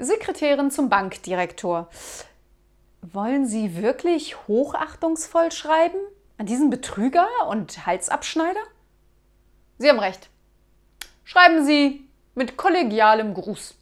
Sekretärin zum Bankdirektor. Wollen Sie wirklich hochachtungsvoll schreiben? An diesen Betrüger und Halsabschneider? Sie haben recht. Schreiben Sie mit kollegialem Gruß.